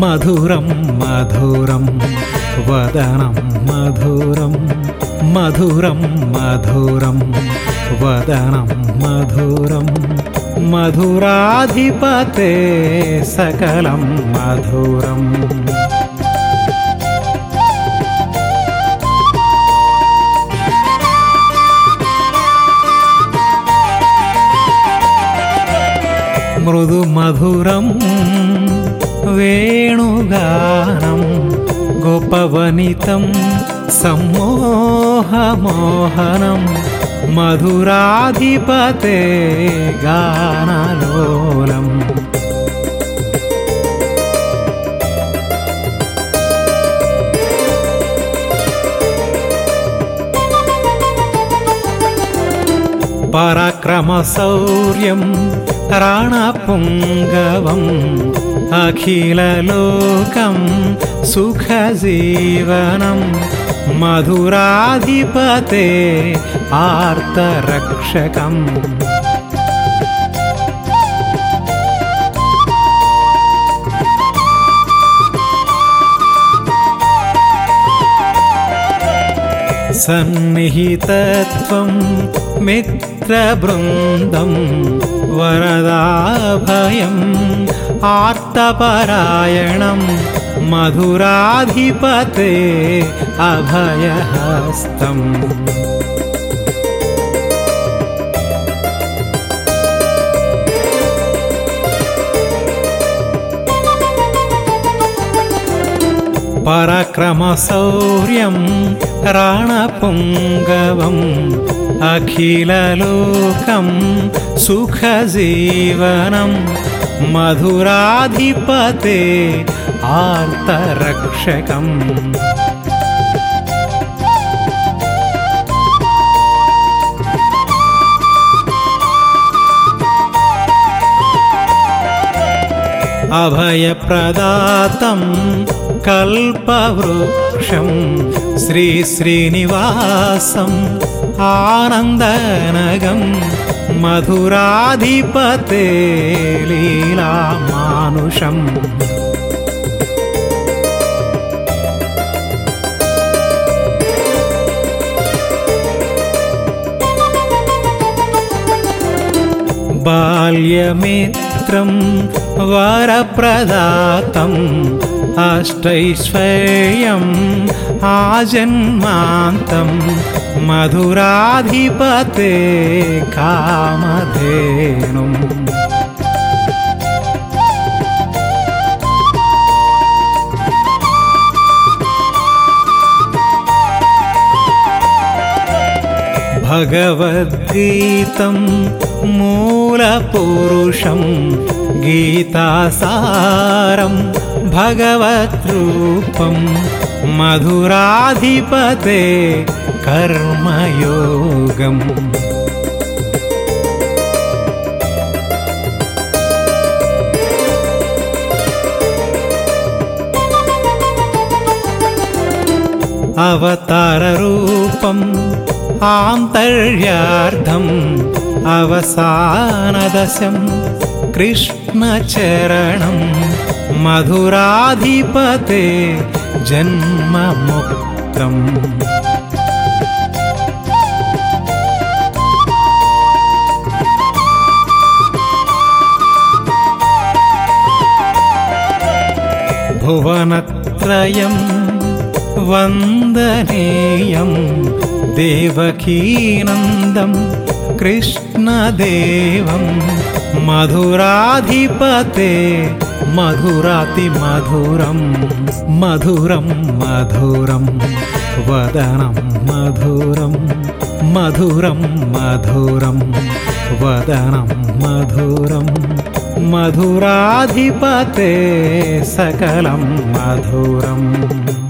मधुरं मधुरं वदनं मधुरं मधुरं मधुरं वदनं मधुरं मधुराधिपते सकलं मधुरम्। मृदुमधुरं वेणुगानं गोपवनितं सम्मोहमोहनं मधुराधिपते गानलोलम्। पराक्रमशौर्यं राणपुङ्गवम् अखिललोकं सुखजीवनं मधुराधिपते आर्तरक्षकम् सन्निहितत्वं मित्रबृन्दं वरदाभयम् आर्तपरायणं मधुराधिपते अभयहस्तम्। पराक्रमशौर्यं राणपुङ्गवम् अखिललोकं सुखजीवनं मधुराधिपते आर्तरक्षकम्। अभयप्रदातं कल्पवृक्षं श्रीश्रीनिवासम् आनन्दनगं मधुराधिपते लीलामानुषम्। बाल्यमित्रं वरप्रदातम् अष्टैश्वर्यम् आजन्मान्तं मधुराधिपते कामधेनुम्। भगवद्गीतं मूलपुरुषं गीतासारं भगवद्रूपं मधुराधिपते कर्मयोगम्। अवताररूपम् आन्तर्यार्धम् अवसानदशं कृष्णचरणं मधुराधिपते जन्ममुक्तम् भुवनत्रयं वन्दनीयं देवकीनन्दं कृष्णदेवं मधुराधिपते मधुरातिमधुरं मधुरं मधुरं वदनं मधुरं मधुरं मधुरं वदनं मधुरं मधुराधिपते सकलं मधुरम्